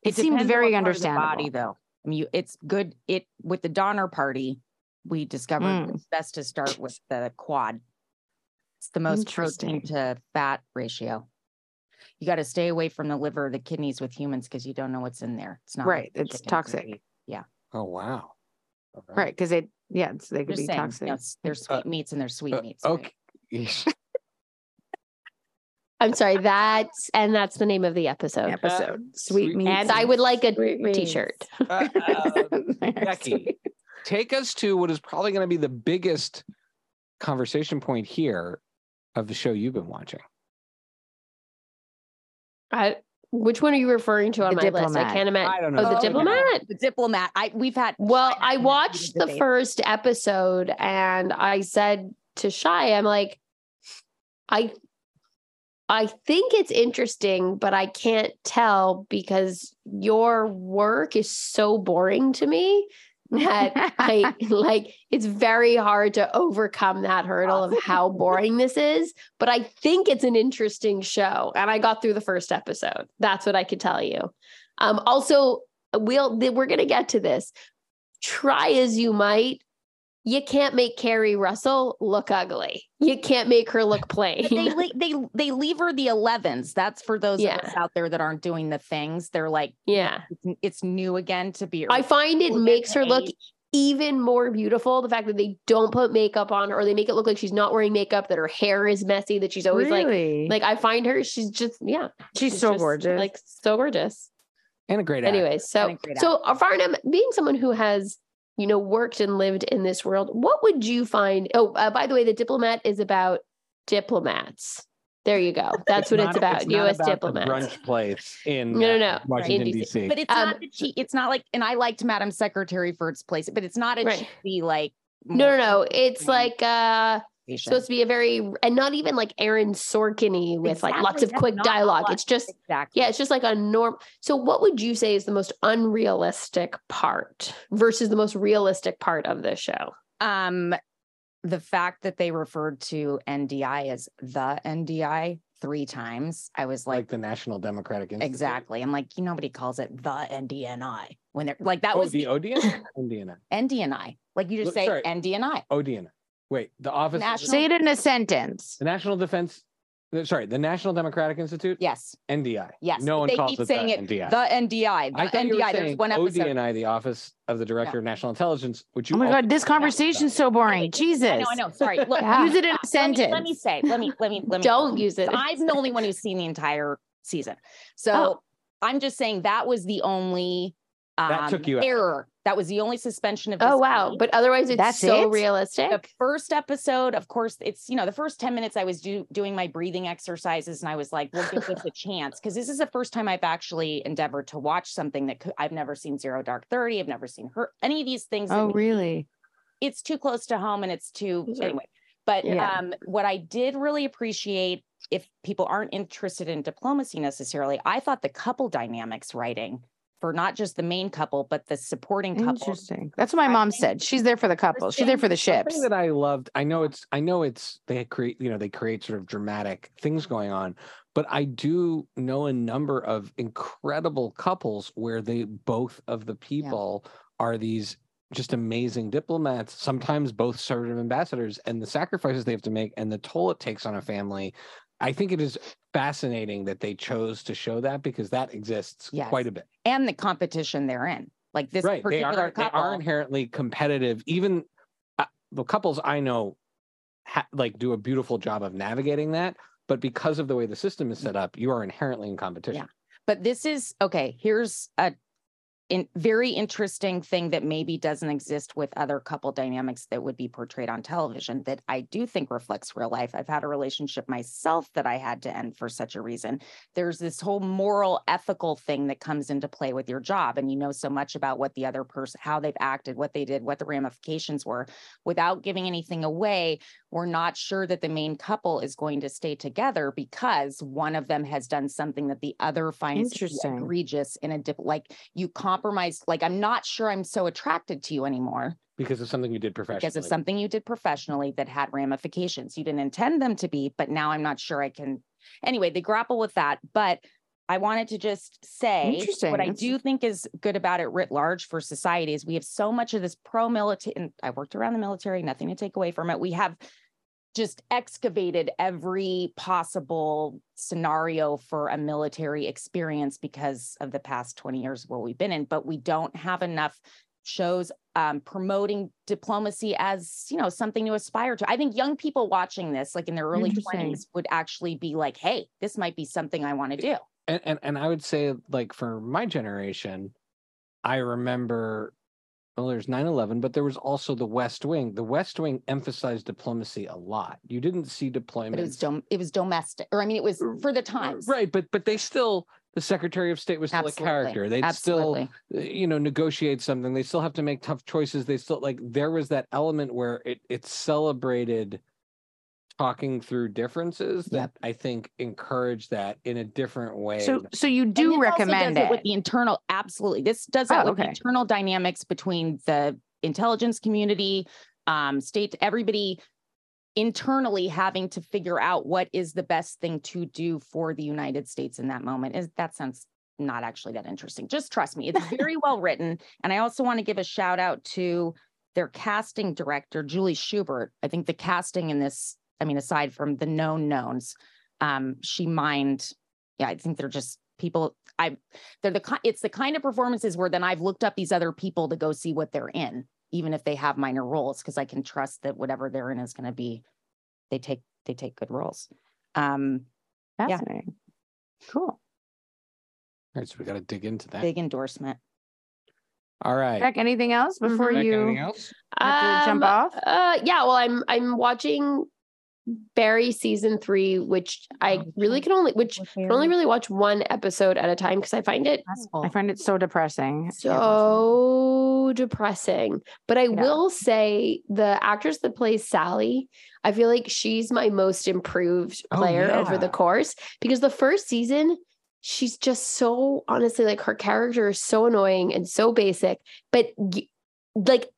It, seemed depends very what part of the understandable. Body though. I mean, you, it's good. It with the Donner Party, we discovered Mm. it's best to start with the quad. It's the most protein to fat ratio. You got to stay away from the liver, the kidneys with humans because you don't know what's in there. It's not Right, the it's chickens and toxic. beef. Oh wow. Right, Because it yeah, it's, they could Just be saying, toxic. you know, it's- there's sweet meats and there's sweet Uh, meats. right? okay. I'm sorry. That's and that's the name of the episode. episode. Sweet Sweet meats. And I would like a Sweet meats. t-shirt. Uh, uh, Becky, take us to what is probably going to be the biggest conversation point here of the show you've been watching. I, which one are you referring to on The my list? I can't imagine. I don't Oh, know. the Oh, diplomat. The diplomat. I we've had Well, I and Becky watched the debate. first episode and I said to Shy, I'm like, I I think it's interesting, but I can't tell because your work is so boring to me that I like it's very hard to overcome that hurdle of how boring this is. But I think it's an interesting show. And I got through the first episode. That's what I could tell you. Um, also, we'll we're gonna get to this. Try as you might, you can't make Keri Russell look ugly. You can't make her look plain. But they they they leave her the 11s. That's for those Yeah. of us out there that aren't doing the things. They're like, yeah. it's, it's new again to be. I find it makes her that's look even more beautiful. The fact that they don't put makeup on her or they make it look like she's not wearing makeup, that her hair is messy, that she's always really? like, like I find her, she's just, yeah. she's, so just, gorgeous. Like so gorgeous. And a great actor. Anyways, so great so Farnum, being someone who has, you know, worked and lived in this world, what would you find? Oh, uh, by the way, the diplomat is about diplomats. There you go. That's what it's about. not U.S. about diplomats. brunch place in No, no, no. Washington In DC. D.C. But it's Um, not that she. It's not like, and I liked Madam Secretary for its place, but it's not a Right. cheesy like. No, no, no. It's like uh motivation. Supposed to be a very and not even like Aaron Sorkin with like lots of that's quick dialogue. It's just exactly. yeah, it's just like a norm. So what would you say is the most unrealistic part versus the most realistic part of this show? Um, the fact that they referred to NDI as the NDI three times, I was like like, the National Democratic Institute. exactly. I'm like, nobody calls it the NDNI when they're like that Oh, was the the Odeon? Indiana. NDNI. Like you just Look, say sorry. NDNI. Odeon. Wait, the office. of National- Say it in a sentence. The National Defense. Sorry, the National Democratic Institute. Yes, NDI. yes. No one they calls keep it saying the it. NDI. The NDI. The I thought you were NDI. There's one episode. ODNI, the Office of the Director of National Intelligence, which you Oh my god, this conversation's so boring. Jesus. I know, I know. Sorry. Look, Yeah. Use it in a let me- sentence. Let me, say, let me, let me, let me. Don't use it. I'm the only one who's seen the entire season. So Oh. I'm just saying that was the only um, That took you out. error. That was the only suspension of Oh wow. But otherwise it's That's so it? realistic. the first episode, of course, it's you know the first 10 minutes I was do, doing my breathing exercises and I was like, we'll give this a chance because this is the first time I've actually endeavored to watch something that could, I've never seen Zero Dark 30. I've never seen her any of these things. Oh, really? It's too close to home and it's too are- anyway. But Yeah. um, what I did really appreciate, if people aren't interested in diplomacy necessarily, I thought the couple dynamics writing for not just the main couple, but the supporting couple. Interesting. That's what my mom said. She's there for the couples. She's there for the Something ships. that I loved. I know it's. I know it's. They create. You know, they create sort of dramatic things going on. But I do know a number of incredible couples where they both of the people are these just amazing diplomats. Sometimes both serve as ambassadors, and the sacrifices they have to make and the toll it takes on a family. I think it is fascinating that they chose to show that because that exists Yes. quite a bit. and the competition they're in. Like this right they particular are they are inherently competitive even uh, the couples i know ha- like do a beautiful job of navigating that but because of the way the system is set up you are inherently in competition Yeah. but this is okay. Here's a in, very interesting thing that maybe doesn't exist with other couple dynamics that would be portrayed on television that I do think reflects real life. I've had a relationship myself that I had to end for such a reason. There's this whole moral, ethical thing that comes into play with your job, and you know so much about what the other person, how they've acted, what they did, what the ramifications were. Without giving anything away, we're not sure that the main couple is going to stay together because one of them has done something that the other finds egregious in a dip like you compromised like i'm not sure i'm so attracted to you anymore because of something you did professionally because of something you did professionally that had ramifications. You didn't intend them to be but now i'm not sure i can anyway they grapple with that but i wanted to just say what i do think is good about it writ large for society is we have so much of this pro-military i worked around the military nothing to take away from it. We have just excavated every possible scenario for a military experience because of the past 20 years of what we've been in but we don't have enough shows um, promoting diplomacy as you know something to aspire to. I think young people watching this like in their early 20s would actually be like hey this might be something i want to do. And, and and i would say like for my generation i remember well there's 9-11 but there was also the west wing. The west wing emphasized diplomacy a lot. You didn't see deployment but it was dom- it was domestic or i mean it was for the times. right but but they still the secretary of state was still Absolutely. a character. They'd absolutely. still uh, you know negotiate something. They still have to make tough choices. They still like there was that element where it it celebrated talking through differences that Yep. i think encourage that in a different way So so you And do also recommend does it. with the internal absolutely this does that Oh, with okay. internal dynamics between the intelligence community um state everybody internally having to figure out what is the best thing to do for the united states in that moment is that sounds not actually that interesting just trust me it's very well written and i also want to give a shout out to their casting director julie schubert i think the casting in this i mean aside from the known knowns um she mined yeah i think they're just people i they're the ki- it's the kind of performances where then i've looked up these other people to go see what they're in even if they have minor roles because i can trust that whatever they're in is going to be they take they take good roles um yeah. Fascinating. Cool. all right so we got to dig into that big endorsement all right Beck, anything else before Beck, you else have to jump Um, off? Uh, yeah. Well, I'm I'm watching Barry season three, which I Oh, really can only which can only really watch one episode at a time because I find it I find it so depressing. I can't watch so depressing. But I Yeah. will say the actress that plays Sally, I feel like she's my most improved Oh, player over the course because the first season, she's just so honestly like her character is so annoying and so basic, but like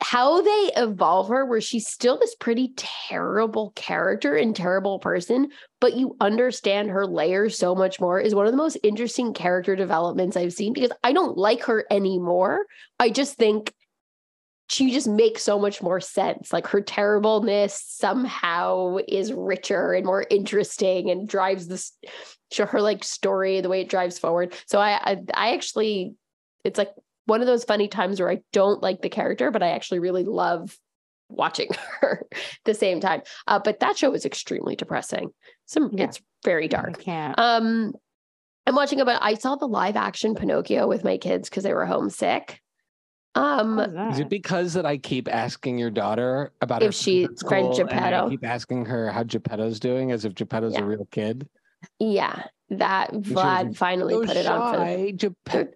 how they evolve her where she's still this pretty terrible character and terrible person but you understand her layers so much more is one of the most interesting character developments I've seen because I don't like her anymore. I just think she just makes so much more sense. Like her terribleness somehow is richer and more interesting and drives this her like story the way it drives forward. So I I, I actually it's like one of those funny times where I don't like the character, but I actually really love watching her at the same time. Uh, but that show is extremely depressing. Some Yeah. it's very dark. can't. Um, I'm watching about. I saw the live action Pinocchio with my kids because they were homesick. Um, How's Is it because that I keep asking your daughter about her If she- friends friend school, and I Geppetto. keep asking her how Geppetto's doing, as if Geppetto's Yeah. a real kid. Yeah, that Vlad finally So put it on for the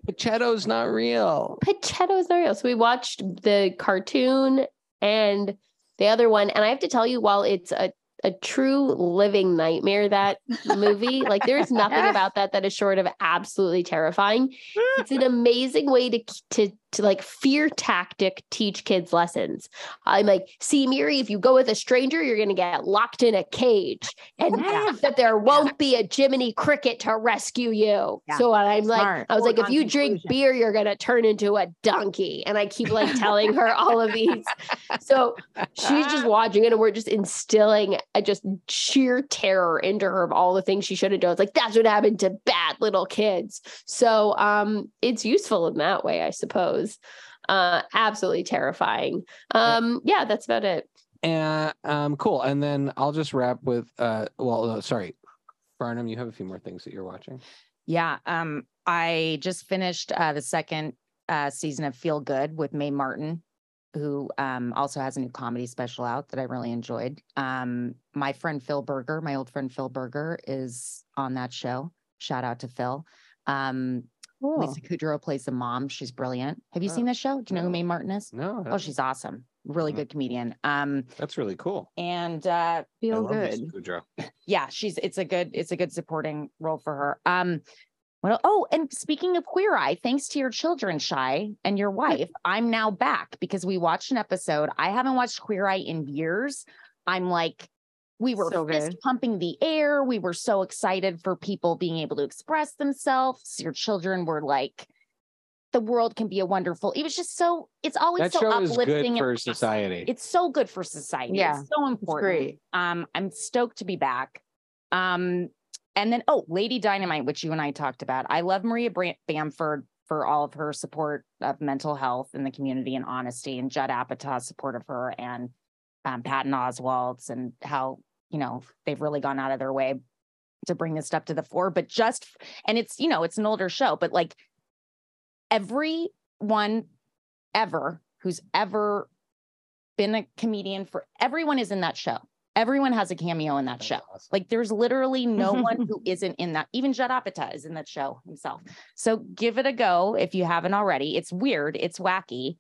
Pachetto's not real. Pachetto's not real. So we watched the cartoon and the other one, and I have to tell you, while it's a a true living nightmare that movie like there's nothing about that that is short of absolutely terrifying it's an amazing way to to to like fear tactic teach kids lessons i'm like see miri if you go with a stranger you're going to get locked in a cage and Yeah. that there won't be a jiminy cricket to rescue you Yeah. so i'm like Smart. i was like if you drink beer you're going to turn into a donkey and i keep like telling her all of these so she's just watching it and we're just instilling a just sheer terror into her of all the things she should have done. It's like that's what happened to bad little kids. So um it's useful in that way, I suppose. Uh absolutely terrifying. Um yeah, that's about it. And um, cool. And then I'll just wrap with uh, well, no, sorry, Farnum, you have a few more things that you're watching. Yeah. Um, I just finished uh, the second uh, season of Feel Good with Mae Martin, who um, also has a new comedy special out that I really enjoyed. Um, my friend Phil Berger, my old friend Phil Berger, is on that show. Shout out to Phil. Um, Lisa Kudrow plays the mom. She's brilliant. Have you Oh, seen this show? Do you know who no. Mae Martin is? No, Oh, she's awesome. Really Mhm. good comedian. Um, that's really cool. and uh, I Feel love good. Kudrow. yeah, she's it's a good it's a good supporting role for her. Um what el- oh, and speaking of Queer Eye, thanks to your children, Shy, and your wife, I'm now back because we watched an episode. I haven't watched Queer Eye in years. I'm like, we were So fist good. pumping the air. We were so excited for people being able to express themselves. Your children were like, the world can be a wonderful. It was just so. It's always That so show is uplifting good for society. It's so good for society. Yeah, it's so important. great. Um, I'm stoked to be back. Um, and then oh, Lady Dynamite, which you and I talked about. I love Maria Bram- Bamford for all of her support of mental health in the community and honesty, and Judd Apatow's support of her, and um, Patton Oswalt's, and how you know they've really gone out of their way to bring this stuff to the fore. But just and it's you know it's an older show, but like everyone ever who's ever been a comedian for everyone is in that show. Everyone has a cameo in that That's show. awesome. Like there's literally no one who isn't in that. Even Judd Apatow is in that show himself. So give it a go if you haven't already. It's weird, it's wacky,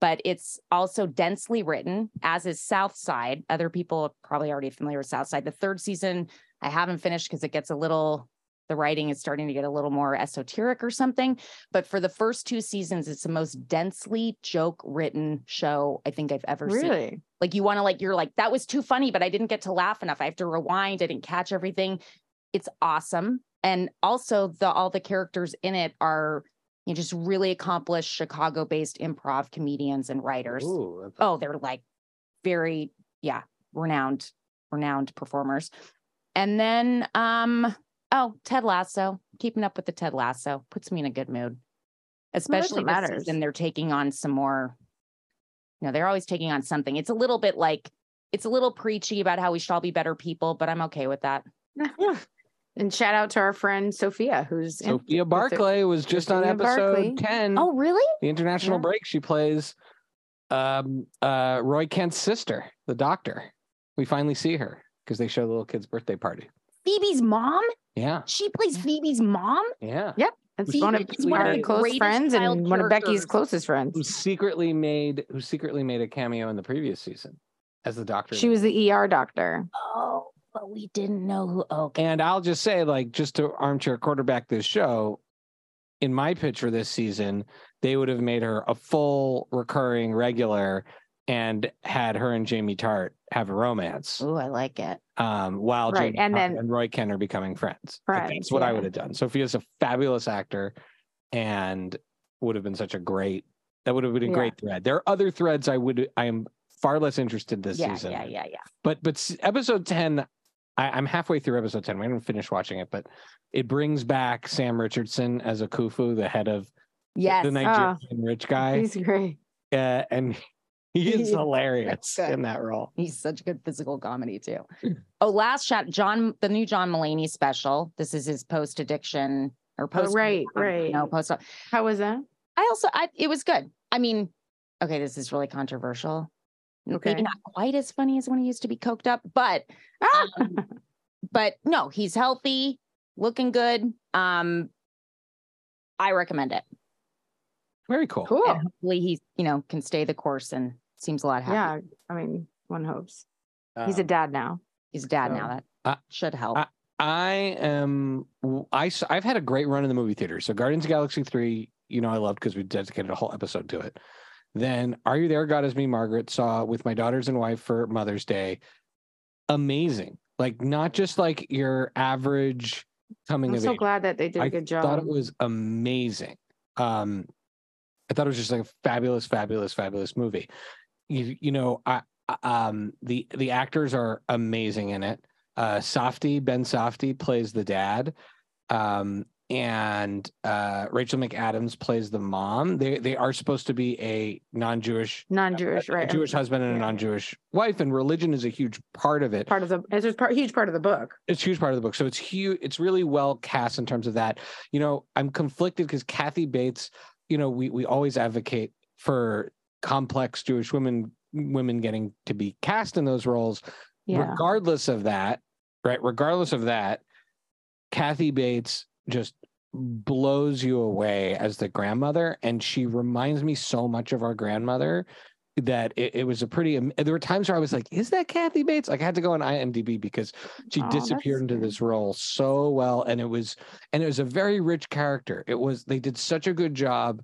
but it's also densely written, as is South Side. Other people are probably already familiar with South Side. The third season I haven't finished because it gets a little. The writing is starting to get a little more esoteric or something. But for the first two seasons, it's the most densely joke written show I think I've ever seen Really? like you want to like you're like that was too funny but i didn't get to laugh enough i have to rewind i didn't catch everything it's awesome and also the all the characters in it are you know, just really accomplished chicago based improv comedians and writers. Ooh, oh they're like very yeah renowned renowned performers. And then um oh ted lasso keeping up with the ted lasso puts me in a good mood especially what this matters. season they're taking on some more you know they're always taking on something. It's a little bit like it's a little preachy about how we should all be better people but i'm okay with that And shout out to our friend Sophia, who's in- Sophia Barclay was just on episode Barclay. 10. oh really the international Yeah. break. She plays um, uh, Roy Kent's sister, the doctor. We finally see her because they show the little kid's birthday party. phoebe's mom Yeah. she plays phoebe's mom Yeah. It's Phoebe one of one of our the close friends child and one of Becky's closest friends. Who secretly made who secretly made a cameo in the previous season as the doctor. She was the ER doctor. oh but we didn't know who okay And I'll just say, like, just to armchair quarterback this show, in my pitch for this season, they would have made her a full recurring regular and had her and Jamie Tartt have a romance. oh i like it Um, while Right, Jamie and Tartt then- and Roy Kent are becoming friends. Like, Friends, that's what I would have done. Sophia's a fabulous actor and would have been such a great that would have been a Yeah. great thread. There are other threads I would I am far less interested this yeah season yeah yeah yeah but but episode 10 I, i'm halfway through episode 10 we haven't finished watching it but it brings back sam richardson as Akufo the head of yes the nigerian rich guy He's great. uh, and he is hilarious in that role He's such good physical comedy too. Oh, last shot, John, the new John Mulaney special. This is his post addiction or post. Oh, right, right. No, post. How was that? I also, I it was good. I mean, okay, this is really controversial. Okay. Maybe not quite as funny as when he used to be coked up, but Ah! um, but no, he's healthy, looking good. Um, I recommend it. very cool cool. And hopefully he, you know, can stay the course and seems a lot happier. Yeah. I mean, One hopes. He's a Um, dad now. He's a dad So- now. That Uh, should help. I- I am I s- I've had a great run in the movie theater. So Guardians of Galaxy 3, you know I loved because we dedicated a whole episode to it. Then Are You There God Is Me Margaret saw with my daughters and wife for Mother's Day. Amazing. Like not just like your average coming I'm so age. glad that they did a good job. I thought it was amazing. Um, I thought it was just like a fabulous, fabulous, fabulous movie. You, you know, I- um, the the actors are amazing in it. Uh, Safdie Ben Safdie plays the dad, um, and uh, Rachel McAdams plays the mom. They they are supposed to be a non-Jewish, Non-Jewish, a right? Jewish husband and a non-Jewish wife, and religion is a huge part of it Part of the it's a part huge part of the book. it's a huge part of the book. So it's huge. It's really well cast in terms of that. You know, I'm conflicted because Kathy Bates. You know, we we always advocate for complex Jewish women women getting to be cast in those roles. Yeah. Regardless of that, right? Regardless of that, Kathy Bates just blows you away as the grandmother, and she reminds me so much of our grandmother that it, it was a pretty. There were times where I was like, "Is that Kathy Bates?" Like I had to go on IMDb because she Oh, disappeared into this role so well, and it was and it was a very rich character. It was they did such a good job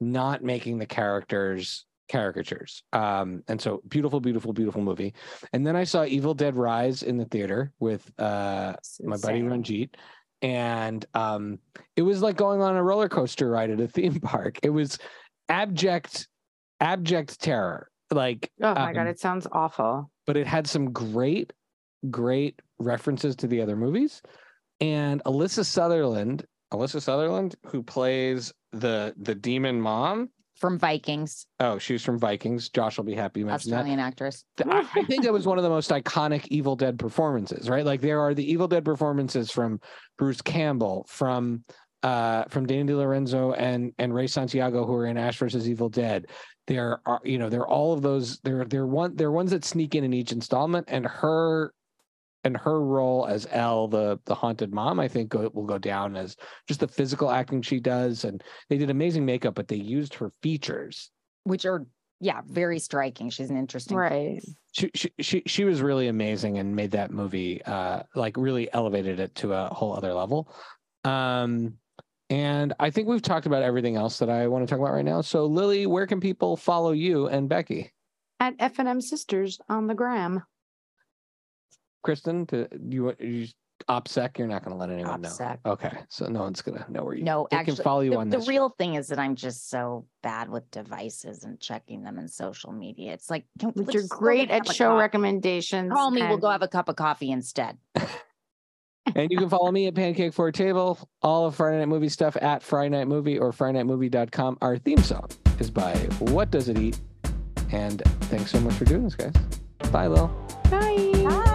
not making the characters caricatures. Um, and so beautiful, beautiful, beautiful movie. And then I saw Evil Dead Rise in the theater with uh my buddy. Ranjit. And um, it was like going on a roller coaster ride at a theme park. It was abject, abject terror. Like, Oh my god, um, it sounds awful. but it had some great, great references to the other movies. And Alyssa Sutherland, Alyssa Sutherland, who plays the the demon mom. From Vikings, Oh, she's from Vikings. Josh will be happy you mentioned that. Australian actress. I, I think that was one of the most iconic Evil Dead performances, right? Like there are the Evil Dead performances from Bruce Campbell, from uh from Dana DeLorenzo and and Ray Santiago who are in Ash versus Evil Dead. There are you know, there are all of those they're they're one they're ones that sneak in in each installment and her and her role as Elle, the the haunted mom, I think go, will go down as just the physical acting she does, and they did amazing makeup, but they used her features which are yeah very striking. She's an interesting Right. she, she she she was really amazing and made that movie uh like really elevated it to a whole other level um and i think we've talked about everything else that i want to talk about right now so lily where can people follow you and becky At F and M Sisters on the gram. Kristen to you you opsec you're not going to let anyone OPSEC. know okay so no one's going to know where you No, they actually, can follow you the, on the this real thing is that I'm just so bad with devices and checking them in social media. It's like, can, But you're great at show coffee. recommendations. Call me. We'll go have a cup of coffee instead. and you can follow me at pancake for a table all of friday night movie stuff at friday night movie or friday night movie.com our theme song is by what does it eat and thanks so much for doing this guys bye lil Bye. Bye.